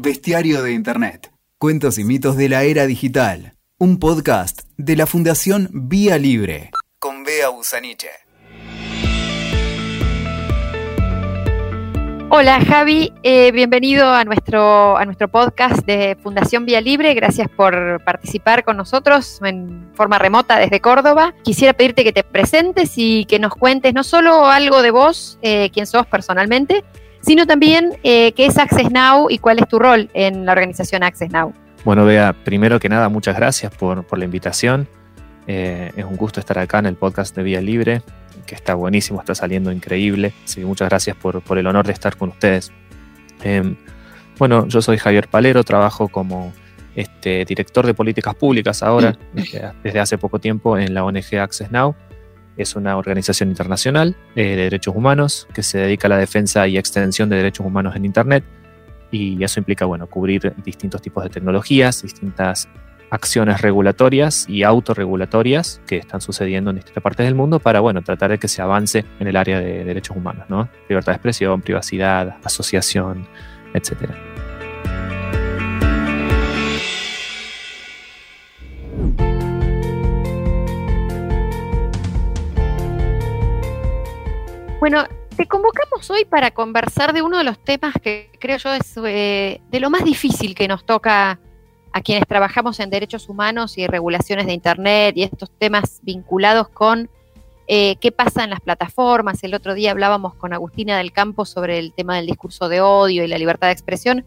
Bestiario de Internet. Cuentos y mitos de la era digital. Un podcast de la Fundación Vía Libre. Con Bea Busaniche. Hola Javi, eh, bienvenido a nuestro, a nuestro podcast de Fundación Vía Libre. Gracias por participar con nosotros en forma remota desde Córdoba. Quisiera pedirte que te presentes y que nos cuentes no solo algo de vos, eh, quién sos personalmente, sino también eh, qué es Access Now y cuál es tu rol en la organización Access Now. Bueno, Bea, primero que nada, muchas gracias por, por la invitación. es un gusto estar acá en el podcast de Vía Libre que está buenísimo, está saliendo increíble. Así que muchas gracias por, el honor de estar con ustedes. Em, bueno, yo soy Javier Palero, trabajo como este, director de políticas públicas ahora, desde, hace poco tiempo en la ONG Access Now. Es una organización internacional eh, de derechos humanos que se dedica a la defensa y extensión de derechos humanos en Internet. Y eso implica, bueno, cubrir distintos tipos de tecnologías, distintas acciones regulatorias y autorregulatorias que están sucediendo en distintas partes del mundo para, bueno, tratar de que se avance en el área de derechos humanos, ¿no? Libertad de expresión, privacidad, asociación, etc. Bueno, te convocamos hoy para conversar de uno de los temas que creo yo es eh, de lo más difícil que nos toca a quienes trabajamos en derechos humanos y regulaciones de Internet y estos temas vinculados con eh, qué pasa en las plataformas. El otro día hablábamos con Agustina del Campo sobre el tema del discurso de odio y la libertad de expresión.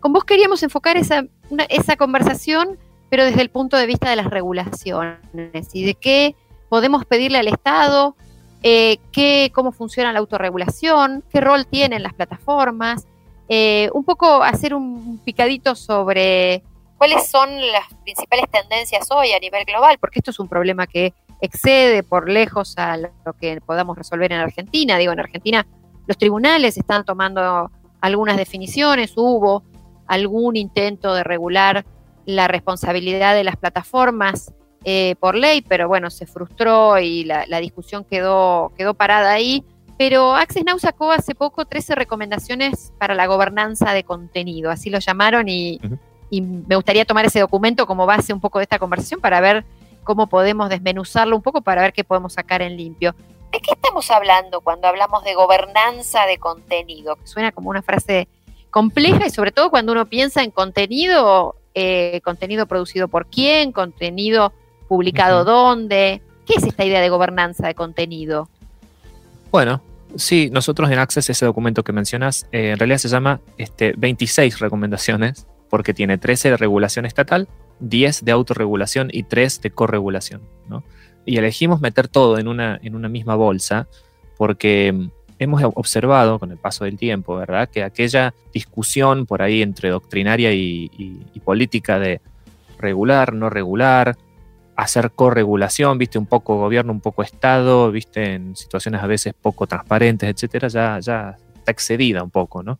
Con vos queríamos enfocar esa, esa conversación, pero desde el punto de vista de las regulaciones y de qué podemos pedirle al Estado, eh, qué, cómo funciona la autorregulación, qué rol tienen las plataformas, eh, un poco hacer un picadito sobre cuáles son las principales tendencias hoy a nivel global, porque esto es un problema que excede por lejos a lo que podamos resolver en Argentina. Digo, en Argentina los tribunales están tomando algunas definiciones, hubo algún intento de regular la responsabilidad de las plataformas eh, por ley, pero bueno, se frustró y la, discusión quedó, quedó parada ahí. Pero Access Now sacó hace poco 13 recomendaciones para la gobernanza de contenido, así lo llamaron, y, y me gustaría tomar ese documento como base un poco de esta conversación para ver cómo podemos desmenuzarlo un poco para ver qué podemos sacar en limpio. ¿De qué estamos hablando cuando hablamos de gobernanza de contenido? Que suena como una frase compleja y sobre todo cuando uno piensa en contenido, eh, contenido producido por quién, contenido publicado dónde. ¿Qué es esta idea de gobernanza de contenido? Bueno, sí, nosotros en Access, ese documento que mencionas, eh, en realidad se llama este, 26 recomendaciones porque tiene 13 de regulación estatal, 10 de autorregulación y 3 de corregulación. Y elegimos meter todo en una, en una misma bolsa porque mm, hemos observado con el paso del tiempo, ¿verdad? Que aquella discusión por ahí entre doctrinaria y, política de regular, no regular, hacer corregulación, viste, un poco gobierno, un poco Estado, viste, en situaciones a veces poco transparentes, etcétera, ya, ya está excedida un poco, ¿no?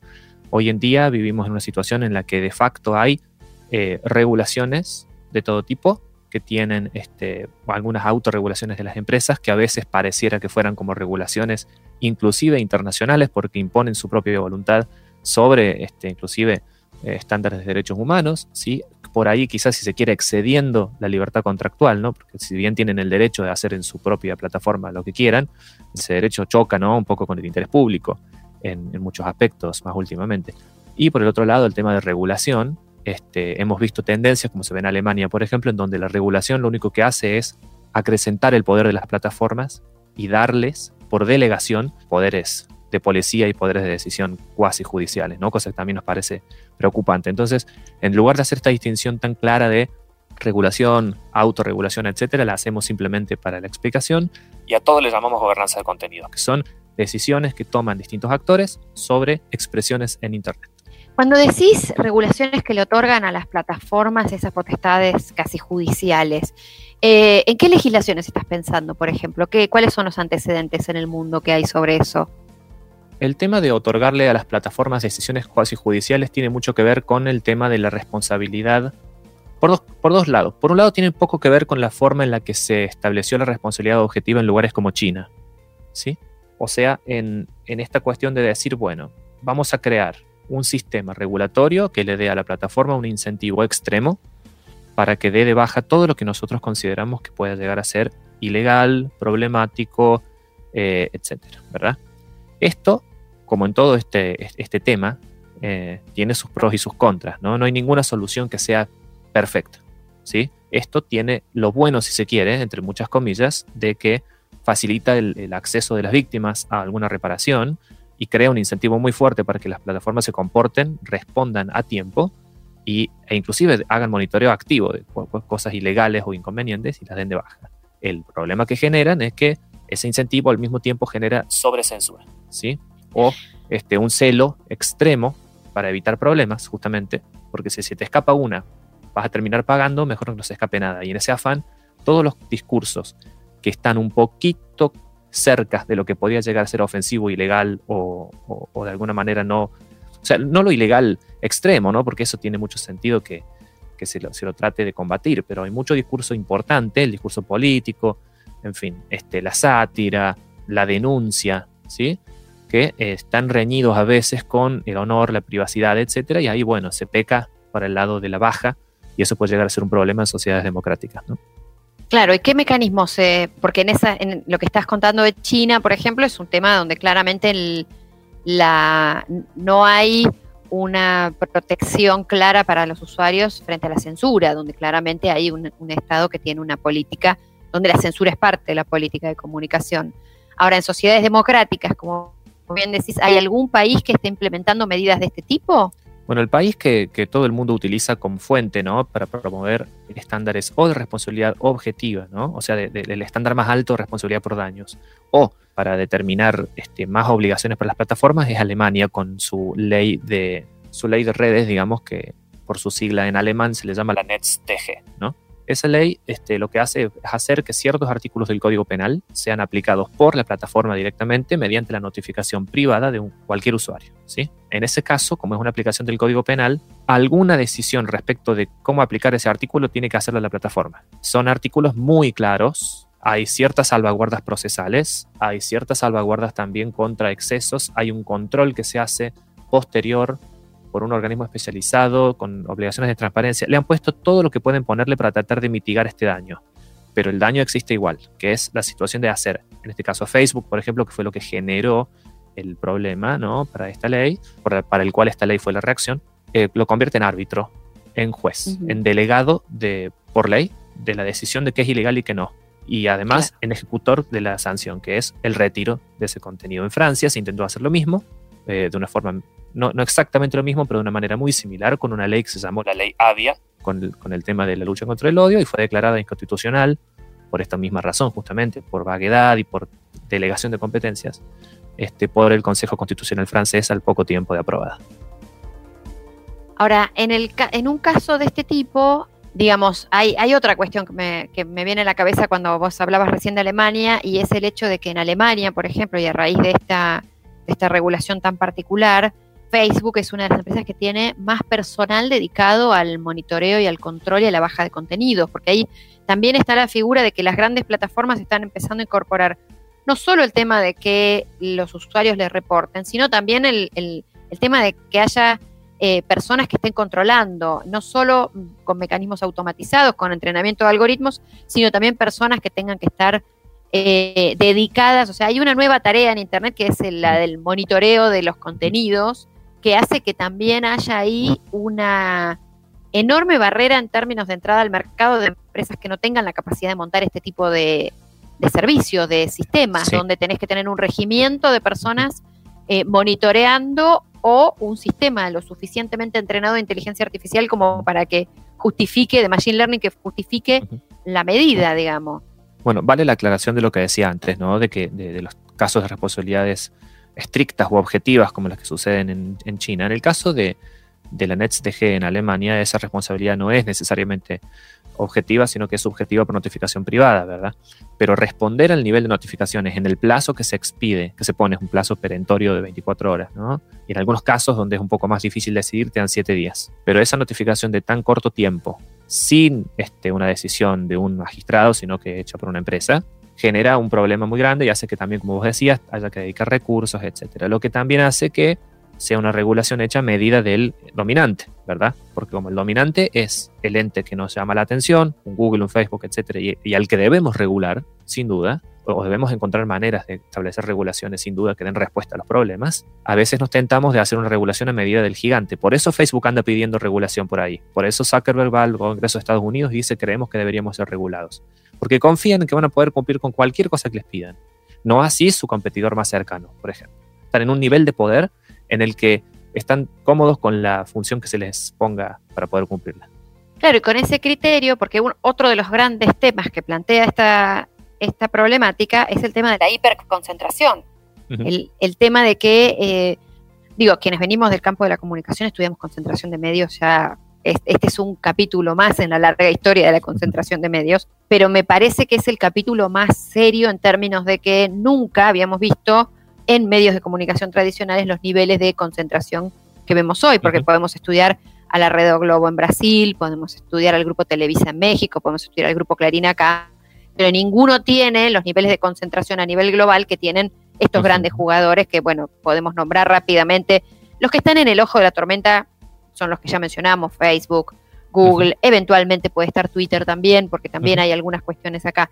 Hoy en día vivimos en una situación en la que de facto hay eh, regulaciones de todo tipo que tienen este, algunas autorregulaciones de las empresas que a veces pareciera que fueran como regulaciones inclusive internacionales porque imponen su propia voluntad sobre este, inclusive eh, estándares de derechos humanos, ¿sí? Por ahí quizás si se quiere excediendo la libertad contractual, ¿no? porque si bien tienen el derecho de hacer en su propia plataforma lo que quieran, ese derecho choca ¿no? un poco con el interés público en, muchos aspectos más últimamente. Y por el otro lado, el tema de regulación. Este, hemos visto tendencias, como se ve en Alemania, por ejemplo, en donde la regulación lo único que hace es acrecentar el poder de las plataformas y darles, por delegación, poderes de policía y poderes de decisión cuasi judiciales, ¿no? cosa que también nos parece preocupante. Entonces, en lugar de hacer esta distinción tan clara de regulación, autorregulación, etcétera, la hacemos simplemente para la explicación y a todo le llamamos gobernanza de contenido, que son decisiones que toman distintos actores sobre expresiones en Internet. Cuando decís regulaciones que le otorgan a las plataformas esas potestades casi judiciales, eh, ¿en qué legislaciones estás pensando, por ejemplo? ¿Qué, ¿Cuáles son los antecedentes en el mundo que hay sobre eso? El tema de otorgarle a las plataformas decisiones cuasi judiciales tiene mucho que ver con el tema de la responsabilidad por dos, por dos lados. Por un lado, tiene poco que ver con la forma en la que se estableció la responsabilidad objetiva en lugares como China. ¿sí? O sea, en, esta cuestión de decir, bueno, vamos a crear un sistema regulatorio que le dé a la plataforma un incentivo extremo para que dé de baja todo lo que nosotros consideramos que pueda llegar a ser ilegal, problemático, eh, etcétera, ¿verdad? Esto, como en todo este, este tema, eh, tiene sus pros y sus contras, ¿no? No hay ninguna solución que sea perfecta, ¿sí? Esto tiene lo bueno, si se quiere, entre muchas comillas, de que facilita el, acceso de las víctimas a alguna reparación y crea un incentivo muy fuerte para que las plataformas se comporten, respondan a tiempo y, e inclusive hagan monitoreo activo de cosas ilegales o inconvenientes y las den de baja. El problema que generan es que ese incentivo al mismo tiempo genera sobrecensura, ¿sí? O este, un celo extremo para evitar problemas, justamente, porque si se te escapa una, vas a terminar pagando, mejor no se escape nada. Y en ese afán, todos los discursos que están un poquito cerca de lo que podría llegar a ser ofensivo, ilegal o, de alguna manera no, o sea, no lo ilegal extremo, ¿no? Porque eso tiene mucho sentido que, se, lo, se, lo, trate de combatir, pero hay mucho discurso importante, el discurso político, en fin, este, la sátira, la denuncia, ¿sí? Que están reñidos a veces con el honor, la privacidad, etcétera, y ahí, bueno, se peca para el lado de la baja y eso puede llegar a ser un problema en sociedades democráticas, ¿no? Claro, ¿y qué mecanismos? porque en, esa, en lo que estás contando de China, por ejemplo, es un tema donde claramente la, no hay una protección clara para los usuarios frente a la censura, donde claramente hay un, Estado que tiene una política, donde la censura es parte de la política de comunicación. Ahora, en sociedades democráticas, como bien decís, ¿hay algún país que esté implementando medidas de este tipo? Bueno, el país que, todo el mundo utiliza como fuente, ¿no? Para promover estándares o de responsabilidad objetiva, ¿no? O sea, del estándar más alto de responsabilidad por daños. O para determinar este, más obligaciones para las plataformas es Alemania con su ley de su ley de redes, digamos que por su sigla en alemán se le llama la NetzDG, ¿no? Esa ley este, lo que hace es hacer que ciertos artículos del Código Penal sean aplicados por la plataforma directamente mediante la notificación privada de cualquier usuario. ¿sí? En ese caso, como es una aplicación del Código Penal, alguna decisión respecto de cómo aplicar ese artículo tiene que hacerlo la plataforma. Son artículos muy claros, hay ciertas salvaguardas procesales, hay ciertas salvaguardas también contra excesos, hay un control que se hace posterior por un organismo especializado con obligaciones de transparencia. Le han puesto todo lo que pueden ponerle para tratar de mitigar este daño. Pero el daño existe igual, que es la situación de hacer, en este caso Facebook, por ejemplo, que fue lo que generó el problema ¿no? para esta ley, para el cual esta ley fue la reacción, eh, lo convierte en árbitro, en juez, en delegado de, por ley de la decisión de qué es ilegal y qué no. Y además en ejecutor de la sanción, que es el retiro de ese contenido. En Francia se intentó hacer lo mismo, eh, de una forma no, exactamente lo mismo, pero de una manera muy similar, con una ley que se llamó la ley Avia, con el, tema de la lucha contra el odio, y fue declarada inconstitucional por esta misma razón, justamente, por vaguedad y por delegación de competencias, este, por el Consejo Constitucional francés al poco tiempo de aprobada. Ahora, en, el, en un caso de este tipo, digamos, hay, hay otra cuestión que me, que me, viene a la cabeza cuando vos hablabas recién de Alemania, y es el hecho de que en Alemania, por ejemplo, y a raíz de esta, esta regulación tan particular, Facebook es una de las empresas que tiene más personal dedicado al monitoreo y al control y a la baja de contenidos, porque ahí también está la figura de que las grandes plataformas están empezando a incorporar no solo el tema de que los usuarios les reporten, sino también el, tema de que haya eh, personas que estén controlando, no solo con mecanismos automatizados, con entrenamiento de algoritmos, sino también personas que tengan que estar eh, dedicadas, o sea, hay una nueva tarea en Internet que es la del monitoreo de los contenidos que hace que también haya ahí una enorme barrera en términos de entrada al mercado de empresas que no tengan la capacidad de montar este tipo de, servicios, de sistemas, donde tenés que tener un regimiento de personas eh, monitoreando o un sistema lo suficientemente entrenado de inteligencia artificial como para que justifique, de Machine Learning, que justifique la medida, digamos. Bueno, vale la aclaración de lo que decía antes, ¿no? De que de los casos de responsabilidades estrictas u objetivas como las que suceden en, China. En el caso de, de la NetzDG en Alemania, esa responsabilidad no es necesariamente objetiva, sino que es subjetiva por notificación privada, ¿verdad? Pero responder al nivel de notificaciones en el plazo que se expide, que se pone, es un plazo perentorio de 24 horas, ¿no? Y en algunos casos, donde es un poco más difícil decidir, te dan 7 días. Pero esa notificación de tan corto tiempo, sin este, una decisión de un magistrado, sino que hecha por una empresa, genera un problema muy grande y hace que también, como vos decías, haya que dedicar recursos, etcétera. Lo que también hace que sea una regulación hecha a medida del dominante, ¿verdad? Porque como el dominante es el ente que nos llama la atención, un Google, un Facebook, etcétera, y, al que debemos regular, sin duda, o debemos encontrar maneras de establecer regulaciones sin duda que den respuesta a los problemas, a veces nos tentamos de hacer una regulación a medida del gigante. Por eso Facebook anda pidiendo regulación por ahí. Por eso Zuckerberg va al Congreso de Estados Unidos y dice creemos que deberíamos ser regulados. Porque confían en que van a poder cumplir con cualquier cosa que les pidan. No así su competidor más cercano, por ejemplo. Están en un nivel de poder en el que están cómodos con la función que se les ponga para poder cumplirla. Claro, y con ese criterio, porque otro de los grandes temas que plantea esta, esta problemática es el tema de la hiperconcentración. el, tema de que, eh, digo, quienes venimos del campo de la comunicación estudiamos concentración de medios, ya este es un capítulo más en la larga historia de la concentración de medios, pero me parece que es el capítulo más serio en términos de que nunca habíamos visto en medios de comunicación tradicionales los niveles de concentración que vemos hoy, porque podemos estudiar a la Red Globo en Brasil, podemos estudiar al Grupo Televisa en México, podemos estudiar al Grupo Clarín acá, pero ninguno tiene los niveles de concentración a nivel global que tienen estos grandes jugadores que, bueno, podemos nombrar rápidamente. Los que están en el ojo de la tormenta son los que ya mencionamos, Facebook, Google, eventualmente puede estar Twitter también, porque también hay algunas cuestiones acá.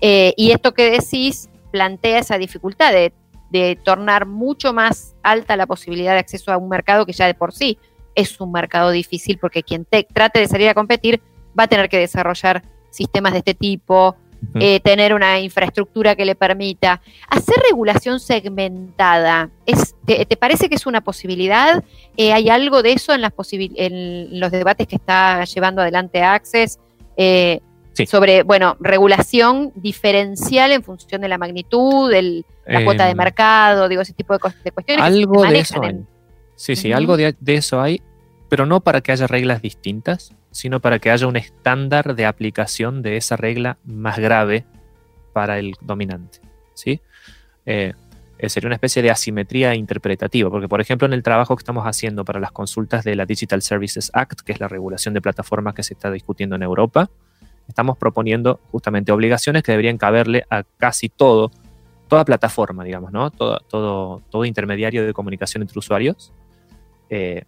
Eh, y esto que decís plantea esa dificultad de de tornar mucho más alta la posibilidad de acceso a un mercado que ya de por sí es un mercado difícil porque quien te, trate de salir a competir va a tener que desarrollar sistemas de este tipo, eh, tener una infraestructura que le permita hacer regulación segmentada. Es, te, parece que es una posibilidad? Eh, ¿Hay algo de eso en, las en los debates que está llevando adelante Access? Eh, sobre, bueno, regulación diferencial en función de la magnitud, del, la cuota de em, mercado, digo, ese tipo de, cuestiones. Algo de eso hay. Sí, sí, algo de, eso hay, pero no para que haya reglas distintas, sino para que haya un estándar de aplicación de esa regla más grave para el dominante. ¿sí? Eh, eh, sería una especie de asimetría interpretativa, porque por ejemplo en el trabajo que estamos haciendo para las consultas de la Digital Services Act, que es la regulación de plataformas que se está discutiendo en Europa, estamos proponiendo justamente obligaciones que deberían caberle a casi todo, toda plataforma, digamos, ¿no? Todo, todo, todo intermediario de comunicación entre usuarios, eh,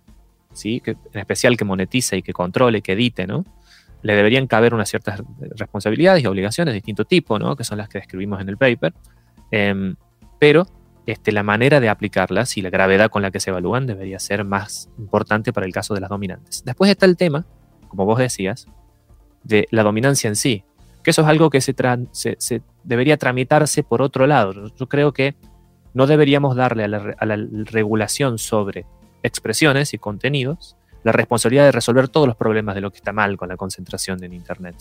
¿sí? Que, en especial que monetice y que controle, que edite, ¿no? Le deberían caber unas ciertas responsabilidades y obligaciones de distinto tipo, ¿no? Que son las que describimos en el paper. Em, pero este, la manera de aplicarlas y la gravedad con la que se evalúan debería ser más importante para el caso de las dominantes. Después está el tema, como vos decías, de la dominancia en sí, que eso es algo que se, se, debería tramitarse por otro lado. Yo creo que no deberíamos darle a la, a la, regulación sobre expresiones y contenidos la responsabilidad de resolver todos los problemas de lo que está mal con la concentración en Internet.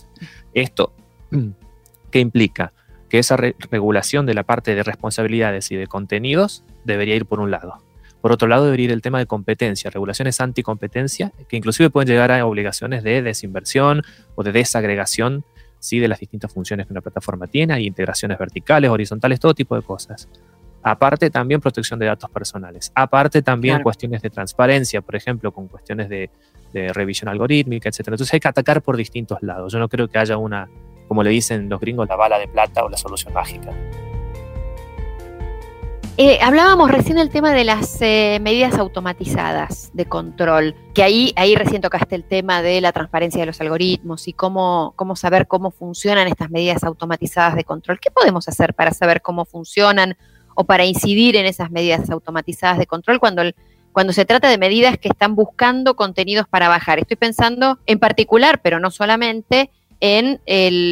Esto, ¿qué implica? Que esa regulación de la parte de responsabilidades y de contenidos debería ir por un lado. Por otro lado, debería ir el tema de competencia, regulaciones anticompetencia, que inclusive pueden llegar a obligaciones de desinversión o de desagregación ¿sí? de las distintas funciones que una plataforma tiene, hay integraciones verticales, horizontales, todo tipo de cosas. Aparte también protección de datos personales. Aparte también cuestiones de transparencia, por ejemplo, con cuestiones de, de revisión algorítmica, etc. Entonces hay que atacar por distintos lados. Yo no creo que haya una, como le dicen los gringos, la bala de plata o la solución mágica. Eh, hablábamos recién del tema de las eh, medidas automatizadas de control, que ahí, ahí recién tocaste el tema de la transparencia de los algoritmos y cómo, cómo saber cómo funcionan estas medidas automatizadas de control. ¿Qué podemos hacer para saber cómo funcionan o para incidir en esas medidas automatizadas de control cuando, cuando se trata de medidas que están buscando contenidos para bajar? Estoy pensando en particular, pero no solamente, en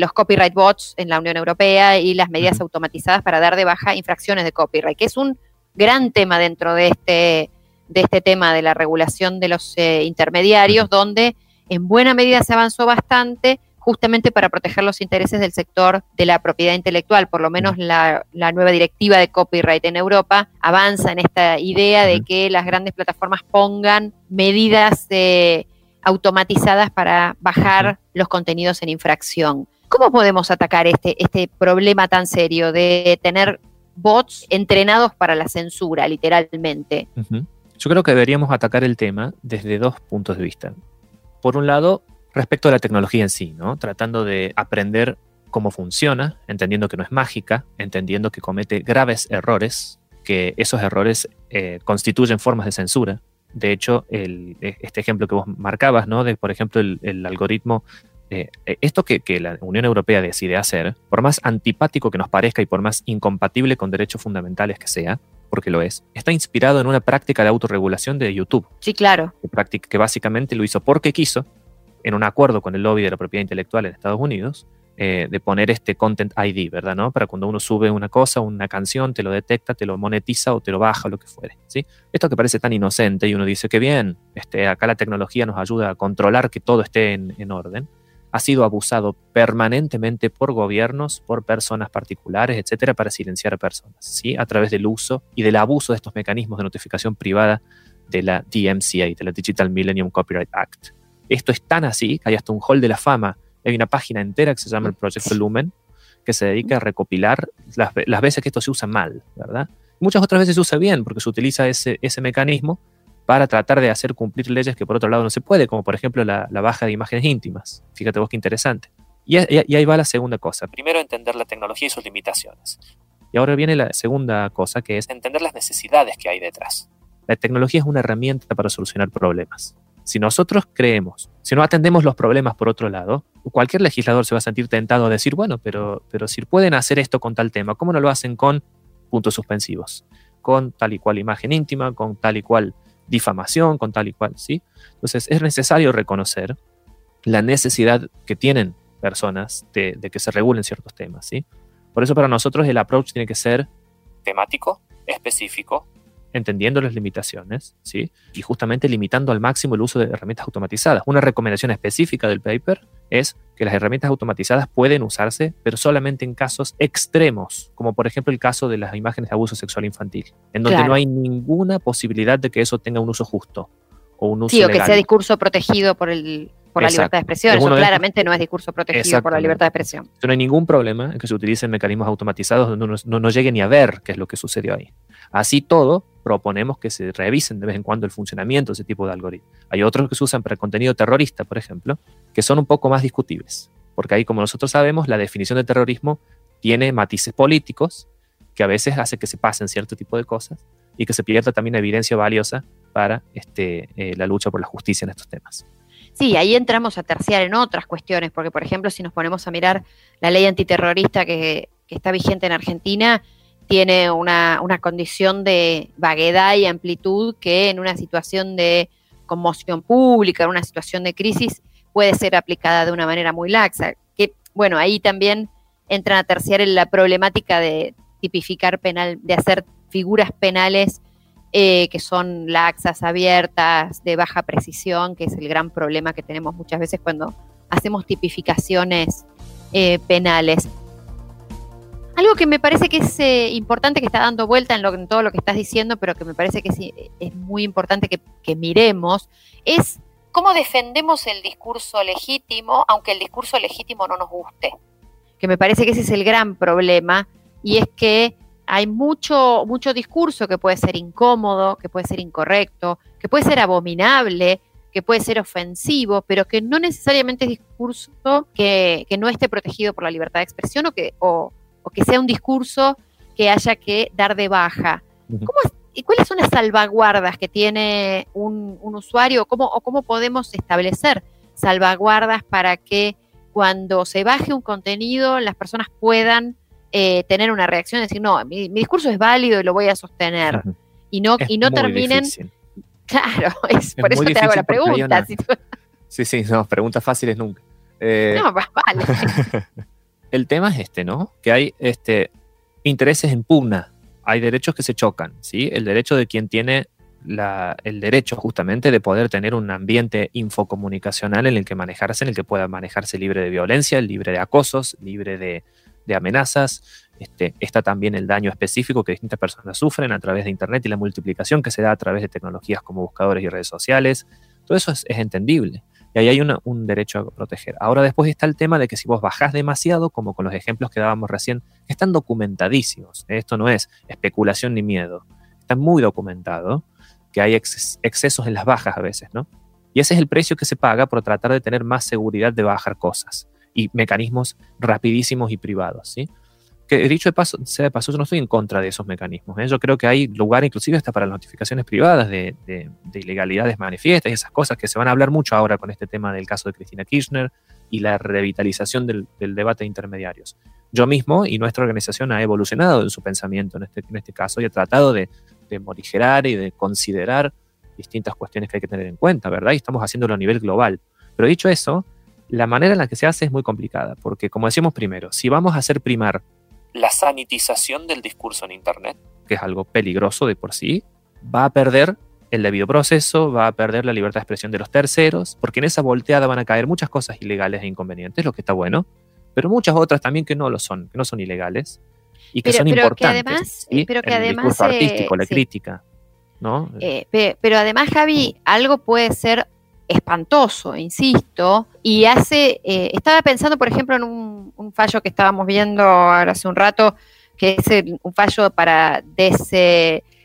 los copyright bots en la Unión Europea y las medidas automatizadas para dar de baja infracciones de copyright, que es un gran tema dentro de este, de este tema de la regulación de los eh, intermediarios, donde en buena medida se avanzó bastante justamente para proteger los intereses del sector de la propiedad intelectual. Por lo menos la, nueva directiva de copyright en Europa avanza en esta idea de que las grandes plataformas pongan medidas de automatizadas para bajar los contenidos en infracción. ¿Cómo podemos atacar este, este problema tan serio de tener bots entrenados para la censura, literalmente? Yo creo que deberíamos atacar el tema desde dos puntos de vista. Por un lado, respecto a la tecnología en sí, ¿no? Tratando de aprender cómo funciona, entendiendo que no es mágica, entendiendo que comete graves errores que esos errores eh, constituyen formas de censura. De hecho, el, este ejemplo que vos marcabas, ¿no? De, por ejemplo, el, algoritmo eh, esto que, que, la Unión Europea decide hacer, por más antipático que nos parezca y por más incompatible con derechos fundamentales que sea, porque lo es, está inspirado en una práctica de autorregulación de YouTube. Sí, claro. Que, que básicamente lo hizo porque quiso, en un acuerdo con el lobby de la propiedad intelectual en Estados Unidos, eh, de poner este Content ID, ¿verdad? ¿no? Para cuando uno sube una cosa, una canción, te lo detecta, te lo monetiza o te lo baja, lo que fuere. ¿sí? Esto que parece tan inocente y uno dice que bien, este, acá la tecnología nos ayuda a controlar que todo esté en, en orden, ha sido abusado permanentemente por gobiernos, por personas particulares, etcétera, para silenciar a personas, ¿sí? A través del uso y del abuso de estos mecanismos de notificación privada de la DMCA, de la Digital Millennium Copyright Act. Esto es tan así que hay hasta un hall de la fama hay una página entera que se llama el Proyecto Lumen, que se dedica a recopilar las, veces que esto se usa mal, ¿verdad? Muchas otras veces se usa bien, porque se utiliza ese, ese mecanismo para tratar de hacer cumplir leyes que por otro lado no se puede, como por ejemplo la, baja de imágenes íntimas. Fíjate vos qué interesante. Y, y, ahí va la segunda cosa. Primero, entender la tecnología y sus limitaciones. Y ahora viene la segunda cosa, que es entender las necesidades que hay detrás. La tecnología es una herramienta para solucionar problemas. Si nosotros creemos, si no atendemos los problemas por otro lado, cualquier legislador se va a sentir tentado a decir, bueno, pero, pero si pueden hacer esto con tal tema, ¿cómo no lo hacen con puntos suspensivos? Con tal y cual imagen íntima, con tal y cual difamación, con tal y cual, ¿sí? Entonces es necesario reconocer la necesidad que tienen personas de, que se regulen ciertos temas, ¿sí? Por eso para nosotros el approach tiene que ser temático, específico, entendiendo las limitaciones, ¿sí? Y justamente limitando al máximo el uso de herramientas automatizadas. Una recomendación específica del paper es que las herramientas automatizadas pueden usarse, pero solamente en casos extremos, como por ejemplo el caso de las imágenes de abuso sexual infantil, en donde no hay ninguna posibilidad de que eso tenga un uso justo o un uso Sí, o que sea discurso protegido por el por la libertad de expresión. Eso claramente no es discurso protegido por la libertad de expresión. No hay ningún problema en que se utilicen mecanismos automatizados donde uno no, no llegue ni a ver qué es lo que sucedió ahí. Así todo, proponemos que se revisen de vez en cuando el funcionamiento de ese tipo de algoritmos. Hay otros que se usan para contenido terrorista, por ejemplo, que son un poco más discutibles, porque ahí, como nosotros sabemos, la definición de terrorismo tiene matices políticos que a veces hace que se pasen cierto tipo de cosas y que se pierda también evidencia valiosa para este, eh, la lucha por la justicia en estos temas. Sí, ahí entramos a terciar en otras cuestiones, porque por ejemplo, si nos ponemos a mirar la ley antiterrorista que, que está vigente en Argentina, tiene una, condición de vaguedad y amplitud que en una situación de conmoción pública, en una situación de crisis, puede ser aplicada de una manera muy laxa. Que, bueno, ahí también entran a terciar en la problemática de tipificar penal, de hacer figuras penales eh, que son laxas, abiertas, de baja precisión, que es el gran problema que tenemos muchas veces cuando hacemos tipificaciones eh, penales. Algo que me parece que es eh, importante, que está dando vuelta en, todo lo que estás diciendo, pero que me parece que es, muy importante que, miremos, es cómo defendemos el discurso legítimo, aunque el discurso legítimo no nos guste. Que me parece que ese es el gran problema, y es que hay mucho, mucho discurso que puede ser incómodo, que puede ser incorrecto, que puede ser abominable, que puede ser ofensivo, pero que no necesariamente es discurso que, no esté protegido por la libertad de expresión o que, o que sea un discurso que haya que dar de baja. ¿Y cuáles son las salvaguardas que tiene un, usuario ¿Cómo, o cómo podemos establecer salvaguardas para que cuando se baje un contenido las personas puedan eh, tener una reacción y decir, no, mi, discurso es válido y lo voy a sostener. Y no, y no terminen... Claro, es, por eso te hago la pregunta. Sí, sí, no, preguntas fáciles nunca. Eh, no, vale. el tema es este, ¿no? Que hay este, intereses en pugna, hay derechos que se chocan, ¿sí? El derecho de quien tiene la, el derecho justamente de poder tener un ambiente infocomunicacional en el que manejarse, en el que pueda manejarse libre de violencia, libre de acosos, libre de, amenazas. Este, está también el daño específico que distintas personas sufren a través de Internet y la multiplicación que se da a través de tecnologías como buscadores y redes sociales. Todo eso es entendible. Y ahí hay un derecho a proteger. Ahora después está el tema de que si vos bajás demasiado, como con los ejemplos que dábamos recién, están documentadísimos. Esto no es especulación ni miedo. Está muy documentado que hay excesos en las bajas a veces, ¿no? Y ese es el precio que se paga por tratar de tener más seguridad de bajar cosas y mecanismos rapidísimos y privados, ¿sí? Que dicho de paso, sea de paso, yo no estoy en contra de esos mecanismos. ¿eh? Yo creo que hay lugar inclusive hasta para las notificaciones privadas de, de, ilegalidades manifiestas y esas cosas que se van a hablar mucho ahora con este tema del caso de Cristina Kirchner y la revitalización del, del debate de intermediarios. Yo mismo y nuestra organización ha evolucionado en su pensamiento en este, en este caso y ha tratado de, de morigerar y de considerar distintas cuestiones que hay que tener en cuenta, ¿verdad? Y estamos haciéndolo a nivel global. Pero dicho eso, la manera en la que se hace es muy complicada, porque como decíamos primero, si vamos a hacer primar la sanitización del discurso en Internet, que es algo peligroso de por sí, va a perder el debido proceso, va a perder la libertad de expresión de los terceros, porque en esa volteada van a caer muchas cosas ilegales e inconvenientes, lo que está bueno, pero muchas otras también que no lo son, que no son ilegales y que son importantes. Que además, pero que el además, discurso artístico, la crítica, ¿no? Eh, pero además, Javi, algo puede ser espantoso, insisto, y hace, eh, estaba pensando, por ejemplo, en un, fallo que estábamos viendo ahora hace un rato, que es un fallo para des,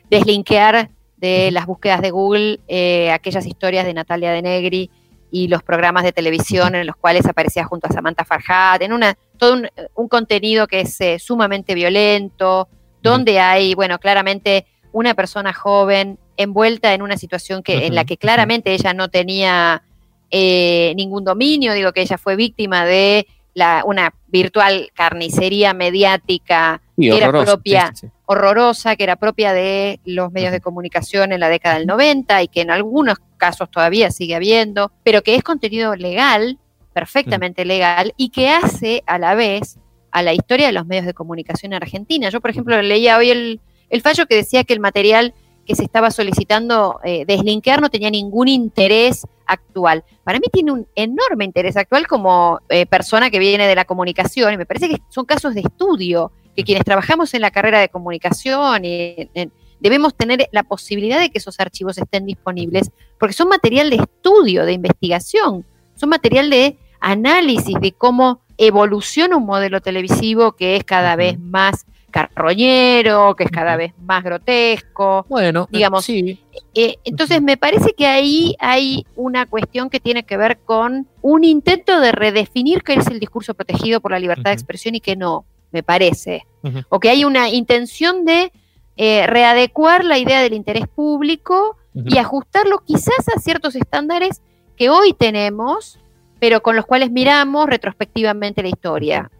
deslinkear de las búsquedas de Google eh, aquellas historias de Natalia de Negri y los programas de televisión en los cuales aparecía junto a Samantha Farhat, en una, todo un, contenido que es eh, sumamente violento, donde hay, bueno, claramente una persona joven envuelta en una situación que, en la que claramente ella no tenía eh, ningún dominio, digo que ella fue víctima de la, una virtual carnicería mediática que era propia, horrorosa, que era propia de los medios de comunicación en la década del 90 y que en algunos casos todavía sigue habiendo, pero que es contenido legal, perfectamente legal, y que hace a la vez a la historia de los medios de comunicación en Argentina. Yo, por ejemplo, leía hoy el, el fallo que decía que el material que se estaba solicitando eh, deslinkear no tenía ningún interés actual. Para mí tiene un enorme interés actual como eh, persona que viene de la comunicación y me parece que son casos de estudio, que quienes trabajamos en la carrera de comunicación y, debemos tener la posibilidad de que esos archivos estén disponibles, porque son material de estudio, de investigación, son material de análisis de cómo evoluciona un modelo televisivo que es cada vez más carroñero, que es cada vez más grotesco. Bueno, digamos. Sí. Eh, entonces, me parece que ahí hay una cuestión que tiene que ver con un intento de redefinir qué es el discurso protegido por la libertad de expresión y qué no, me parece. O que hay una intención de eh, readecuar la idea del interés público y ajustarlo quizás a ciertos estándares que hoy tenemos, pero con los cuales miramos retrospectivamente la historia.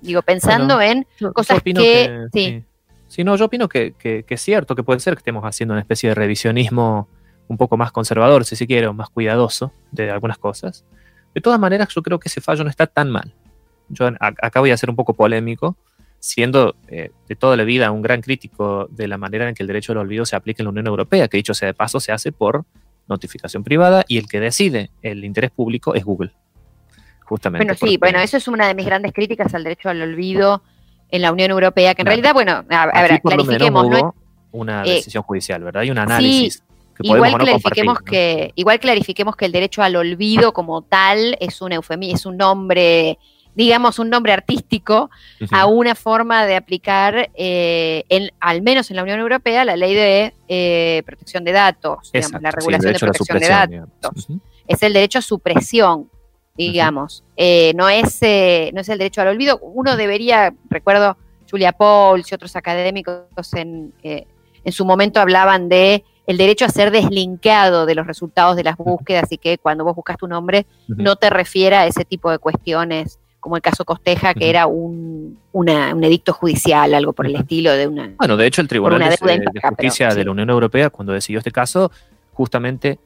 Digo, pensando en cosas que, sí. sí. no, yo opino que, es cierto, que puede ser que estemos haciendo una especie de revisionismo un poco más conservador, si se quiere, o más cuidadoso de algunas cosas. De todas maneras, yo creo que ese fallo no está tan mal. Yo acá voy a ser un poco polémico, siendo eh, de toda la vida un gran crítico de la manera en que el derecho al olvido se aplica en la Unión Europea, que dicho sea de paso, se hace por notificación privada y el que decide el interés público es Google. Bueno, sí, bueno, eso es una de mis grandes críticas al derecho al olvido en la Unión Europea, que en realidad, bueno, a, ver, clarifiquemos. ¿no? una eh, decisión judicial, ¿verdad? Y un análisis. que igual, clarifiquemos que, igual clarifiquemos que el derecho al olvido como tal es un eufemismo, es un nombre, digamos, un nombre artístico a una forma de aplicar, eh, en, al menos en la Unión Europea, la ley de eh, protección de datos, digamos, la regulación de protección de datos. Es el derecho a supresión digamos. Eh, no, es, eh, no es el derecho al olvido. Uno debería, recuerdo, Julia Pauls y otros académicos en, eh, en su momento hablaban de el derecho a ser deslinkeado de los resultados de las búsquedas y que cuando vos buscas tu nombre no te refiera a ese tipo de cuestiones, como el caso Costeja, que era un, un edicto judicial, algo por el estilo de una... Bueno, de hecho el Tribunal de, Justicia de la Unión Europea, cuando decidió este caso, justamente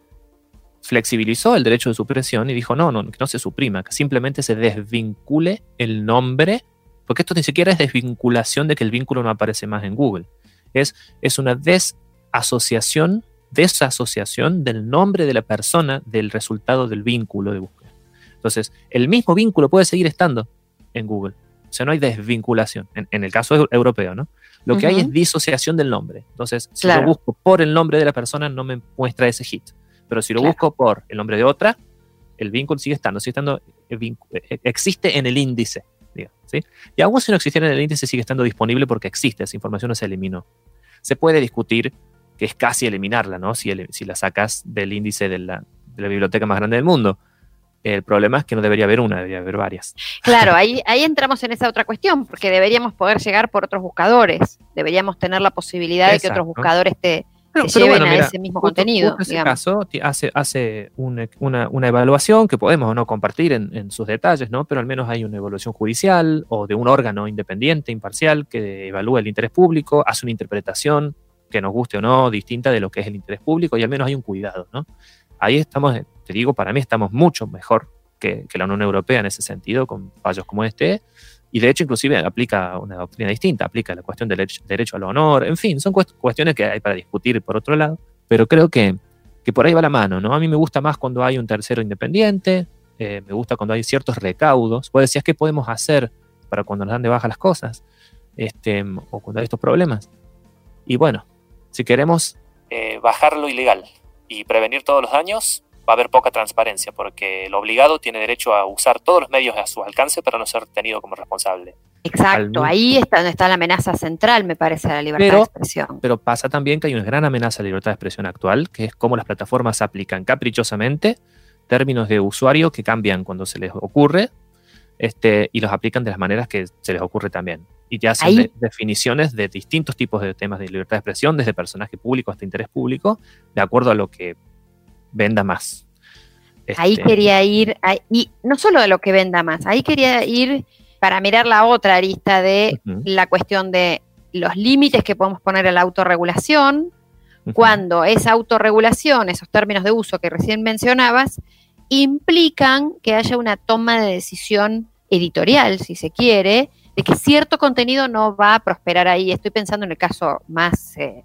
flexibilizó el derecho de supresión y dijo, no, no, que no se suprima, que simplemente se desvincule el nombre, porque esto ni siquiera es desvinculación de que el vínculo no aparece más en Google, es, es una desasociación, desasociación del nombre de la persona del resultado del vínculo de búsqueda. Entonces, el mismo vínculo puede seguir estando en Google. O sea, no hay desvinculación, en, el caso europeo, ¿no? Lo que hay es disociación del nombre. Entonces, si lo busco por el nombre de la persona, no me muestra ese hit. Pero si lo busco por el nombre de otra, el vínculo sigue estando, sigue estando, eh, eh, existe en el índice. ¿sí? Y aún si no existiera en el índice, sigue estando disponible porque existe, esa información no se eliminó. Se puede discutir que es casi eliminarla, ¿no? Si, si la sacas del índice de la, biblioteca más grande del mundo. El problema es que no debería haber una, debería haber varias. Claro, ahí, ahí entramos en esa otra cuestión, porque deberíamos poder llegar por otros buscadores. Deberíamos tener la posibilidad de que otros buscadores te, lleven a ese mismo contenido. en ese caso hace, hace una, una, evaluación que podemos o no compartir en, en, sus detalles, ¿no? Pero al menos hay una evaluación judicial o de un órgano independiente, imparcial, que evalúa el interés público, hace una interpretación que nos guste o no, distinta de lo que es el interés público, y al menos hay un cuidado, ¿no? Ahí estamos, te digo, para mí estamos mucho mejor que, la Unión Europea en ese sentido, con fallos como este, y de hecho inclusive aplica una doctrina distinta, aplica la cuestión del derecho al honor, en fin, son cuestiones que hay para discutir por otro lado, pero creo que, que por ahí va la mano, ¿no? A mí me gusta más cuando hay un tercero independiente, eh, me gusta cuando hay ciertos recaudos, vos decías, ¿qué podemos hacer para cuando nos dan de baja las cosas? Este, o cuando hay estos problemas. Y bueno, si queremos eh, bajar lo ilegal y prevenir todos los daños, va a haber poca transparencia, porque el obligado tiene derecho a usar todos los medios a su alcance para no ser tenido como responsable. Exacto, ahí está donde está la amenaza central, me parece, a la libertad de expresión. Pero pasa también que hay una gran amenaza a la libertad de expresión actual, que es cómo las plataformas aplican caprichosamente términos de usuario que cambian cuando se les ocurre este, y los aplican de las maneras que se les ocurre también. Y te hacen definiciones de distintos tipos de temas de libertad de expresión, desde personaje público hasta interés público, de acuerdo a lo que venda más. Ahí este, quería ir, y no solo de lo que venda más, ahí quería ir para mirar la otra arista de la cuestión de los límites que podemos poner a la autorregulación, cuando esa autorregulación, esos términos de uso que recién mencionabas, implican que haya una toma de decisión editorial, si se quiere, de que cierto contenido no va a prosperar ahí. Estoy pensando en el caso más eh,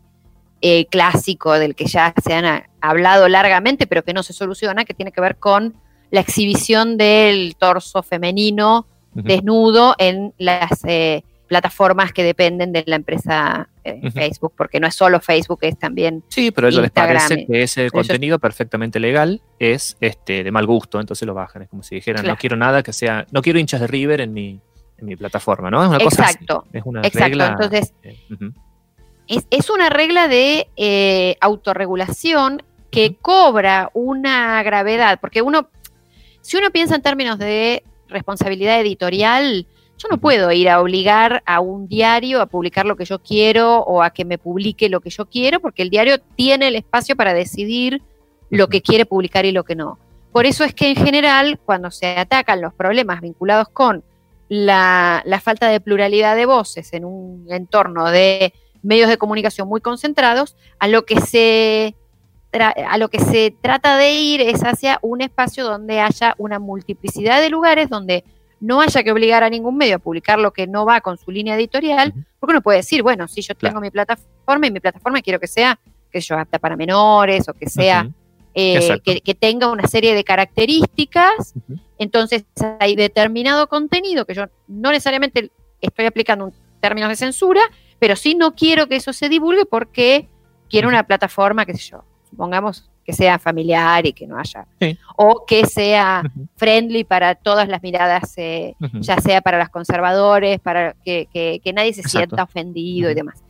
eh, clásico del que ya se han hablado largamente, pero que no se soluciona, que tiene que ver con la exhibición del torso femenino desnudo en las eh, plataformas que dependen de la empresa eh, Facebook, porque no es solo Facebook, es también. Sí, pero a ellos les parece que ese contenido perfectamente legal es este de mal gusto, entonces lo bajan. Es como si dijeran, no quiero nada que sea, no quiero hinchas de River en mi, en mi plataforma, ¿no? Es una Exacto. Es una Exacto. Entonces, es, una regla de eh, autorregulación que cobra una gravedad, porque uno, si uno piensa en términos de responsabilidad editorial, yo no puedo ir a obligar a un diario a publicar lo que yo quiero o a que me publique lo que yo quiero, porque el diario tiene el espacio para decidir lo que quiere publicar y lo que no. Por eso es que en general, cuando se atacan los problemas vinculados con la falta de pluralidad de voces en un entorno de medios de comunicación muy concentrados, a lo que se a lo que se trata de ir es hacia un espacio donde haya una multiplicidad de lugares donde no haya que obligar a ningún medio a publicar lo que no va con su línea editorial, porque uno puede decir, bueno, si yo tengo mi plataforma y mi plataforma quiero que sea, que yo apta para menores o que sea, eh, que, tenga una serie de características, entonces hay determinado contenido que yo no necesariamente estoy aplicando un términos de censura, pero sí no quiero que eso se divulgue porque quiero una plataforma, qué sé yo, supongamos que sea familiar y que no haya, o que sea friendly para todas las miradas, eh, ya sea para los conservadores, para que, nadie se sienta ofendido y demás.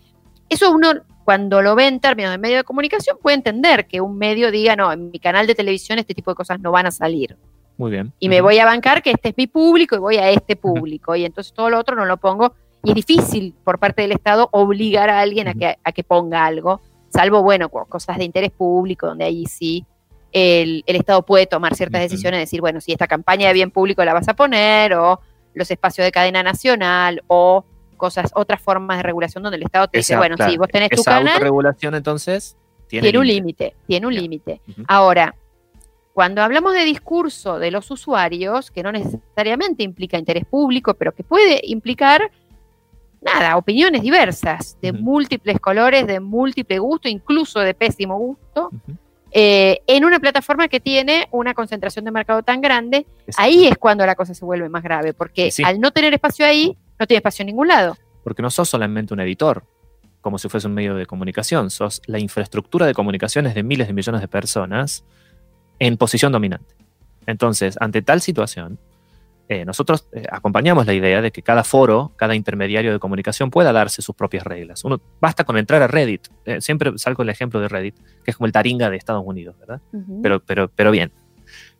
Eso uno, cuando lo ve en términos de medio de comunicación, puede entender que un medio diga, no, en mi canal de televisión este tipo de cosas no van a salir. Muy bien. Y me voy a bancar que este es mi público y voy a este público. Y entonces todo lo otro no lo pongo y es difícil por parte del Estado obligar a alguien a que, a que ponga algo, salvo, bueno, cosas de interés público, donde ahí sí el, Estado puede tomar ciertas decisiones, decir, bueno, si esta campaña de bien público la vas a poner, o los espacios de cadena nacional, o cosas, otras formas de regulación donde el Estado te dice, bueno, si vos tenés tu canal. regulación entonces tiene, un límite, tiene un límite. Ahora, cuando hablamos de discurso de los usuarios, que no necesariamente implica interés público, pero que puede implicar nada, opiniones diversas, de múltiples colores, de múltiple gusto, incluso de pésimo gusto, eh, en una plataforma que tiene una concentración de mercado tan grande, ahí es cuando la cosa se vuelve más grave, porque al no tener espacio ahí, no tiene espacio en ningún lado. Porque no sos solamente un editor, como si fuese un medio de comunicación, sos la infraestructura de comunicaciones de miles de millones de personas en posición dominante. Entonces, ante tal situación, eh, nosotros eh, acompañamos la idea de que cada foro, cada intermediario de comunicación pueda darse sus propias reglas. Uno basta con entrar a Reddit. Eh, siempre salgo el ejemplo de Reddit, que es como el taringa de Estados Unidos, ¿verdad? pero, pero, pero bien.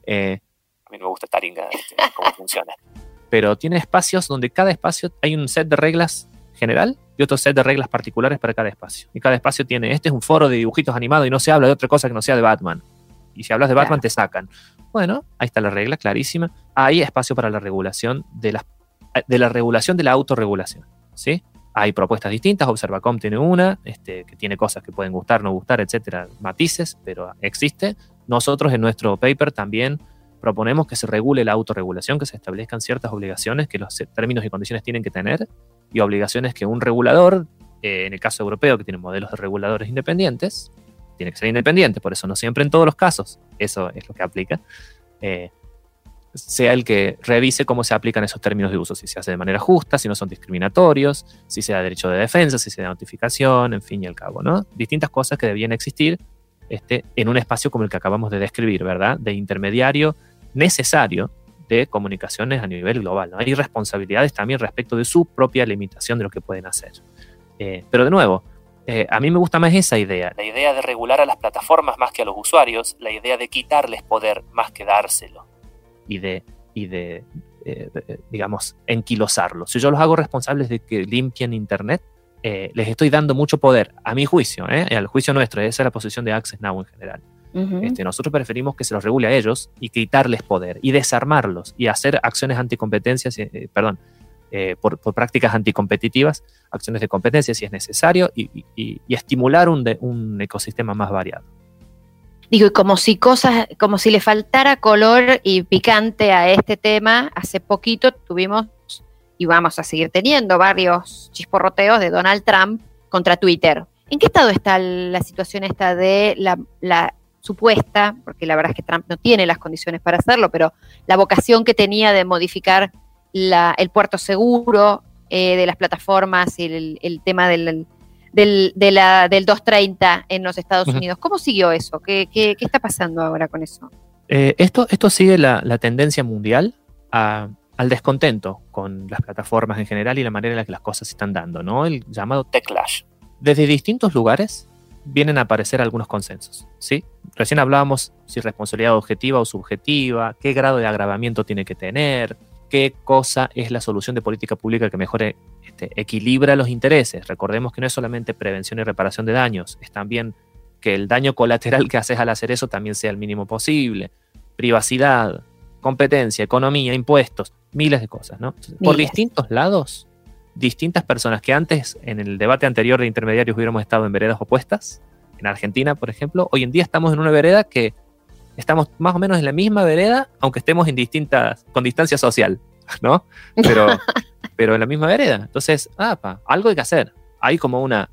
a mí no me gusta Taringa este, cómo funciona. Pero tiene espacios donde cada espacio hay un set de reglas general y otro set de reglas particulares para cada espacio. Y cada espacio tiene, este es un foro de dibujitos animados y no se habla de otra cosa que no sea de Batman. Y si hablas de Batman te sacan. Bueno, ahí está la regla clarísima. Hay espacio para la regulación de la, de la regulación de la autorregulación. ¿sí? Hay propuestas distintas, Observacom tiene una, este, que tiene cosas que pueden gustar, no gustar, etcétera, matices, pero existe. Nosotros en nuestro paper también proponemos que se regule la autorregulación, que se establezcan ciertas obligaciones que los términos y condiciones tienen que tener y obligaciones que un regulador, eh, en el caso europeo que tiene modelos de reguladores independientes, tiene que ser independiente, por eso no siempre en todos los casos, eso es lo que aplica, eh, sea el que revise cómo se aplican esos términos de uso, si se hace de manera justa, si no son discriminatorios, si se da derecho de defensa, si se da notificación, en fin y al cabo, ¿no? Distintas cosas que debían existir este, en un espacio como el que acabamos de describir, ¿verdad? De intermediario necesario de comunicaciones a nivel global. Hay responsabilidades también respecto de su propia limitación de lo que pueden hacer. Eh, pero de nuevo, eh, a mí me gusta más esa idea, la idea de regular a las plataformas más que a los usuarios, la idea de quitarles poder más que dárselo y de, y de eh, digamos, enquilosarlos. Si yo los hago responsables de que limpien Internet, les estoy dando mucho poder, a mi juicio, al juicio nuestro, esa es la posición de Access Now en general. Este, nosotros preferimos que se los regule a ellos y quitarles poder y desarmarlos y hacer acciones anticompetencias, eh, perdón, eh, por, prácticas anticompetitivas, acciones de competencia si es necesario y, estimular un, un, ecosistema más variado. Digo, y como si cosas, como si le faltara color y picante a este tema, hace poquito tuvimos y vamos a seguir teniendo varios chisporroteos de Donald Trump contra Twitter. ¿En qué estado está la situación esta de la, supuesta, porque la verdad es que Trump no tiene las condiciones para hacerlo, pero la vocación que tenía de modificar el puerto seguro eh, de las plataformas y el, tema del, del, del 230 en los Estados Unidos. ¿Cómo siguió eso? ¿Qué, qué, está pasando ahora con eso? Eh, esto, esto sigue la, tendencia mundial al descontento con las plataformas en general y la manera en la que las cosas se están dando, ¿no? El llamado techlash. Desde distintos lugares vienen a aparecer algunos consensos, ¿sí? Recién hablábamos si responsabilidad objetiva o subjetiva, qué grado de agravamiento tiene que tener, qué cosa es la solución de política pública que mejor este, equilibra los intereses. Recordemos que no es solamente prevención y reparación de daños, es también que el daño colateral que haces al hacer eso también sea el mínimo posible. Privacidad, competencia, economía, impuestos, miles de cosas, ¿no? Por distintos lados distintas personas que antes, en el debate anterior de intermediarios, hubiéramos estado en veredas opuestas, en Argentina, por ejemplo, hoy en día estamos en una vereda que estamos más o menos en la misma vereda, aunque estemos en distintas, con distancia social, ¿no? Pero, pero en la misma vereda. Entonces, ah, algo hay que hacer. Hay como una,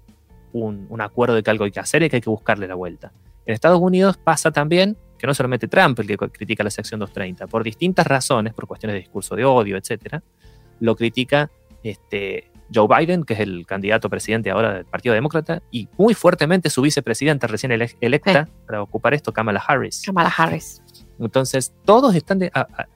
un, un, acuerdo de que algo hay que hacer y que hay que buscarle la vuelta. En Estados Unidos pasa también que no solamente Trump el que critica la sección 230, por distintas razones, por cuestiones de discurso de odio, etcétera, lo critica este, Joe Biden, que es el candidato presidente ahora del Partido Demócrata, y muy fuertemente su vicepresidenta recién electa para ocupar esto, Kamala Harris. Kamala Harris. Entonces, todos están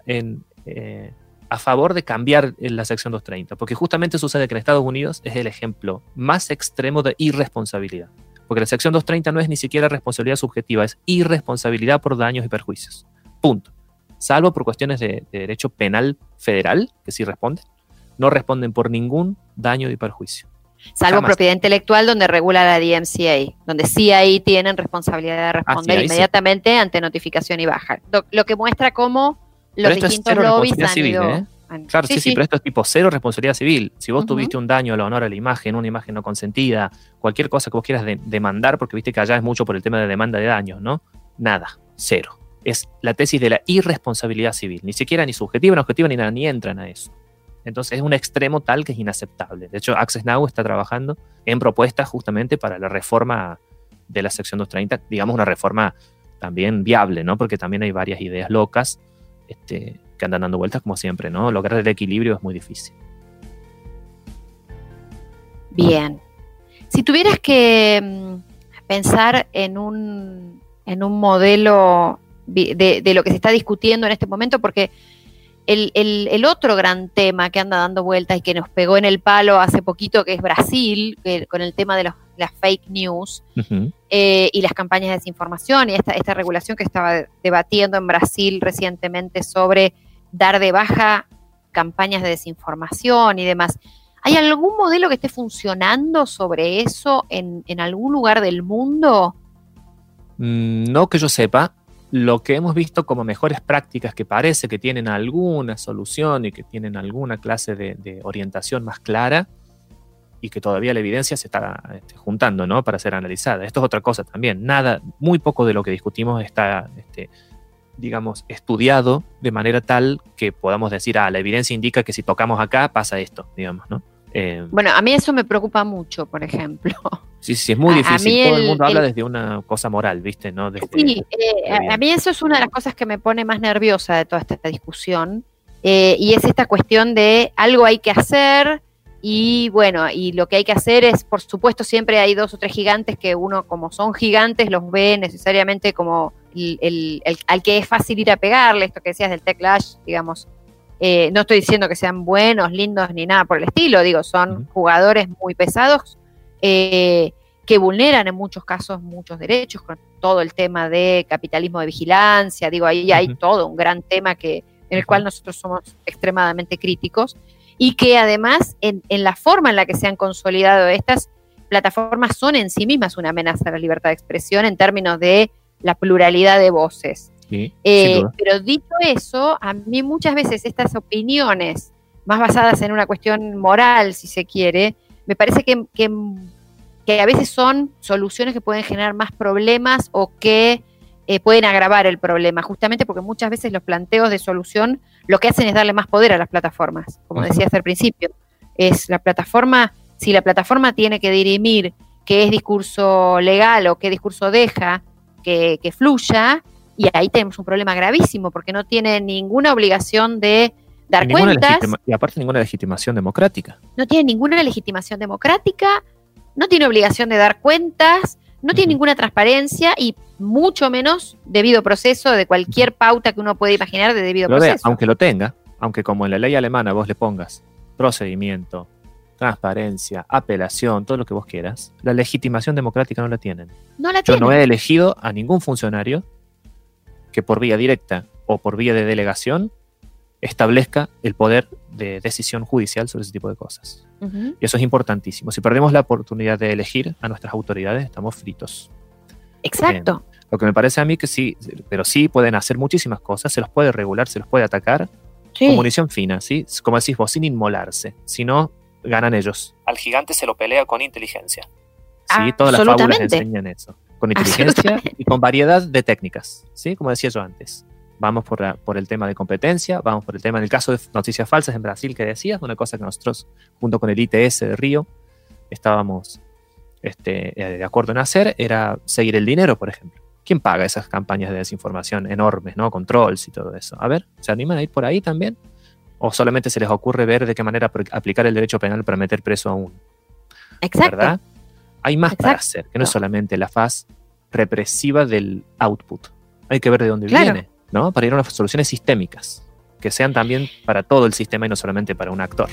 eh, a, favor de cambiar la sección 230, porque justamente sucede que en Estados Unidos es el ejemplo más extremo de irresponsabilidad. Porque la sección 230 no es ni siquiera responsabilidad subjetiva, es irresponsabilidad por daños y perjuicios. Punto. Salvo por cuestiones de, de derecho penal federal, que sí responden, no responden por ningún daño y perjuicio. Salvo propiedad intelectual donde regula la DMCA, donde sí ahí tienen responsabilidad de responder inmediatamente ante notificación y baja. Lo, que muestra cómo los distintos lobbies han ido... ¿eh? Claro, sí, sí, pero esto es tipo cero responsabilidad civil. Si vos tuviste un daño al honor a la imagen, una imagen no consentida, cualquier cosa que vos quieras demandar, porque viste que allá es mucho por el tema de demanda de daños, ¿no? Nada, cero. Es la tesis de la irresponsabilidad civil. Ni siquiera ni subjetiva, ni objetiva, ni nada, ni entran a eso. Entonces es un extremo tal que es inaceptable. De hecho, Access Now está trabajando en propuestas justamente para la reforma de la sección 230, digamos una reforma también viable, ¿no? Porque también hay varias ideas locas este, que andan dando vueltas como siempre, ¿no? Lograr el equilibrio es muy difícil. Bien. Si tuvieras que mm, pensar en un, en un modelo de, de, lo que se está discutiendo en este momento, porque el, otro gran tema que anda dando vueltas y que nos pegó en el palo hace poquito, que es Brasil, con el tema de los, las fake news eh, y las campañas de desinformación y esta, esta regulación que estaba debatiendo en Brasil recientemente sobre dar de baja campañas de desinformación y demás. ¿Hay algún modelo que esté funcionando sobre eso en, en algún lugar del mundo? Mm, no que yo sepa, lo que hemos visto como mejores prácticas que parece que tienen alguna solución y que tienen alguna clase de, orientación más clara y que todavía la evidencia se está este, juntando ¿no? para ser analizada. Esto es otra cosa también. Nada, muy poco de lo que discutimos está, este, digamos, estudiado de manera tal que podamos decir, ah, la evidencia indica que si tocamos acá pasa esto, digamos, ¿no? Eh, bueno, a mí eso me preocupa mucho, por ejemplo. Sí, sí, es muy difícil. Todo el, mundo habla desde una cosa moral, ¿viste? ¿No? sí, eh, a, mí eso es una de las cosas que me pone más nerviosa de toda esta, discusión. Eh, y es esta cuestión de algo hay que hacer y bueno, y lo que hay que hacer es, por supuesto, siempre hay dos o tres gigantes que uno, como son gigantes, los ve necesariamente como el, al que es fácil ir a pegarle, esto que decías del Techlash, digamos, eh, no estoy diciendo que sean buenos, lindos, ni nada por el estilo, digo, son jugadores muy pesados eh, que vulneran en muchos casos muchos derechos, con todo el tema de capitalismo de vigilancia, digo, ahí hay todo un gran tema que, en el cual nosotros somos extremadamente críticos y que además en, en la forma en la que se han consolidado estas plataformas son en sí mismas una amenaza a la libertad de expresión en términos de la pluralidad de voces. Eh, pero dicho eso, a mí muchas veces estas opiniones, más basadas en una cuestión moral, si se quiere, me parece que, que, a veces son soluciones que pueden generar más problemas o que eh, pueden agravar el problema, justamente porque muchas veces los planteos de solución lo que hacen es darle más poder a las plataformas, como decía hasta el principio. Es la plataforma, si la plataforma tiene que dirimir qué es discurso legal o qué discurso deja que, que fluya, y ahí tenemos un problema gravísimo porque no tiene ninguna obligación de dar cuentas. Y aparte ninguna legitimación democrática. No tiene ninguna legitimación democrática, no tiene obligación de dar cuentas, no tiene ninguna transparencia y mucho menos debido proceso de cualquier pauta que uno puede imaginar de debido proceso. aunque lo tenga, aunque como en la ley alemana vos le pongas procedimiento, transparencia, apelación, todo lo que vos quieras, la legitimación democrática no la tienen. No la Yo no he elegido a ningún funcionario que por vía directa o por vía de delegación establezca el poder de decisión judicial sobre ese tipo de cosas. Y eso es importantísimo. Si perdemos la oportunidad de elegir a nuestras autoridades, estamos fritos. Exacto. lo que me parece a mí que sí, pero sí pueden hacer muchísimas cosas, se los puede regular, se los puede atacar con munición fina, ¿sí? Como decís vos, sin inmolarse. Si no, ganan ellos. Al gigante se lo pelea con inteligencia. Sí, todas las fábulas enseñan eso con inteligencia y con variedad de técnicas, ¿sí? Como decía yo antes. Vamos por, por, el tema de competencia, vamos por el tema, en el caso de noticias falsas en Brasil que decías, una cosa que nosotros, junto con el ITS de Río, estábamos este, eh, de acuerdo en hacer, era seguir el dinero, por ejemplo. ¿Quién paga esas campañas de desinformación enormes, ¿no? Controls y todo eso. A ver, ¿se animan a ir por ahí también? ¿O solamente se les ocurre ver de qué manera aplicar el derecho penal para meter preso a uno? Exacto. ¿Verdad? Hay más para hacer, que no es solamente la faz represiva del output. Hay que ver de dónde viene, ¿no? Para ir a unas soluciones sistémicas, que sean también para todo el sistema y no solamente para un actor.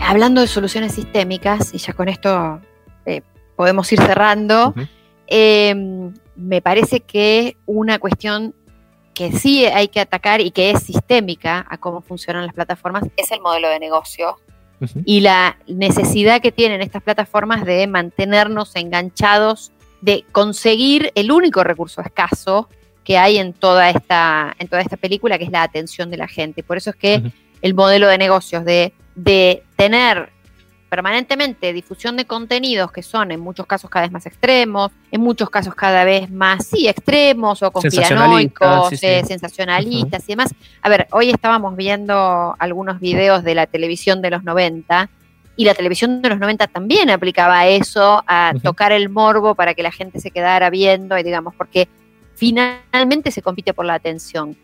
Hablando de soluciones sistémicas, y ya con esto eh, podemos ir cerrando, me parece que una cuestión que sí hay que atacar y que es sistémica a cómo funcionan las plataformas. Es el modelo de negocio. Y la necesidad que tienen estas plataformas de mantenernos enganchados, de conseguir el único recurso escaso que hay en toda esta, en toda esta película, que es la atención de la gente. Por eso es que el modelo de negocios de, de tener permanentemente difusión de contenidos que son en muchos casos cada vez más extremos, en muchos casos cada vez más, sí, extremos o conspiranoicos, sensacionalistas y demás. A ver, hoy estábamos viendo algunos videos de la televisión de los 90 y la televisión de los 90 también aplicaba eso, a tocar el morbo para que la gente se quedara viendo y digamos, porque finalmente se compite por la atención.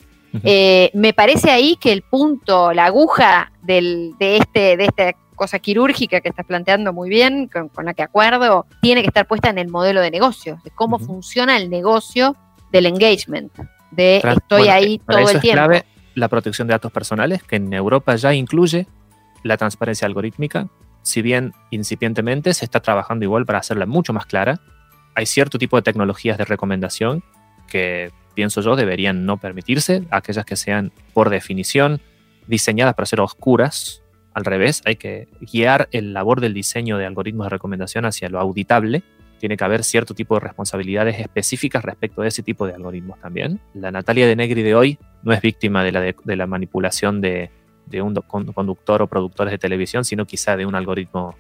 Eh, me parece ahí que el punto, la aguja del, de, este, de este cosa quirúrgica que estás planteando muy bien, con, la que acuerdo, tiene que estar puesta en el modelo de negocio, de cómo funciona el negocio del engagement, de estoy ahí todo el es tiempo. Clave la protección de datos personales, que en Europa ya incluye la transparencia algorítmica, si bien incipientemente se está trabajando igual para hacerla mucho más clara. Hay cierto tipo de tecnologías de recomendación que pienso yo deberían no permitirse, aquellas que sean por definición diseñadas para ser oscuras. Al revés, hay que guiar el labor del diseño de algoritmos de recomendación hacia lo auditable. Tiene que haber cierto tipo de responsabilidades específicas respecto de ese tipo de algoritmos también. La Natalia de Negri de hoy no es víctima de la, de, la manipulación de, de un conductor o productores de televisión, sino quizá de un algoritmo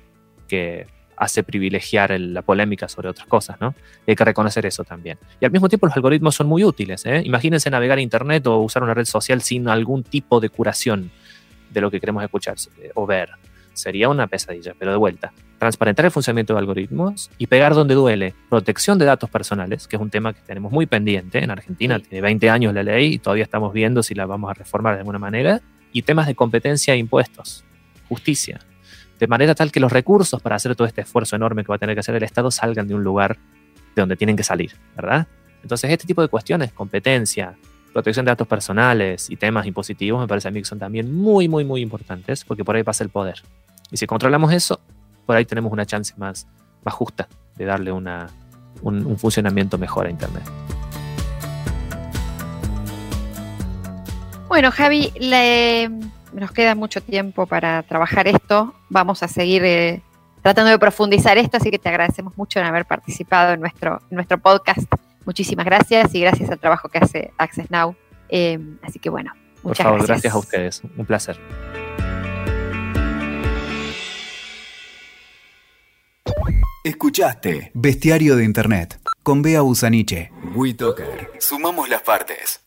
que hace privilegiar la polémica sobre otras cosas, ¿no? hay que reconocer eso también. Y al mismo tiempo los algoritmos son muy útiles, ¿eh? Imagínense navegar Internet o usar una red social sin algún tipo de curación de lo que queremos escuchar eh, o ver. Sería una pesadilla, pero de vuelta. Transparentar el funcionamiento de algoritmos y pegar donde duele. Protección de datos personales, que es un tema que tenemos muy pendiente. En Argentina tiene 20 años la ley y todavía estamos viendo si la vamos a reformar de alguna manera. Y temas de competencia e impuestos. Justicia de manera tal que los recursos para hacer todo este esfuerzo enorme que va a tener que hacer el Estado salgan de un lugar de donde tienen que salir, ¿verdad? Entonces, este tipo de cuestiones, competencia, protección de datos personales y temas impositivos, me parece a mí que son también muy, muy, muy importantes, porque por ahí pasa el poder. Y si controlamos eso, por ahí tenemos una chance más, más justa de darle una, un, un funcionamiento mejor a Internet. Bueno, Javi, le nos queda mucho tiempo para trabajar esto. Vamos a seguir eh, tratando de profundizar esto, así que te agradecemos mucho en haber participado en nuestro, nuestro podcast. Muchísimas gracias y gracias al trabajo que hace Access Now. Eh, así que bueno, muchas Por favor, gracias. a ustedes. Un placer. Escuchaste Bestiario de Internet con Bea Busaniche. WeToker. Sumamos las partes.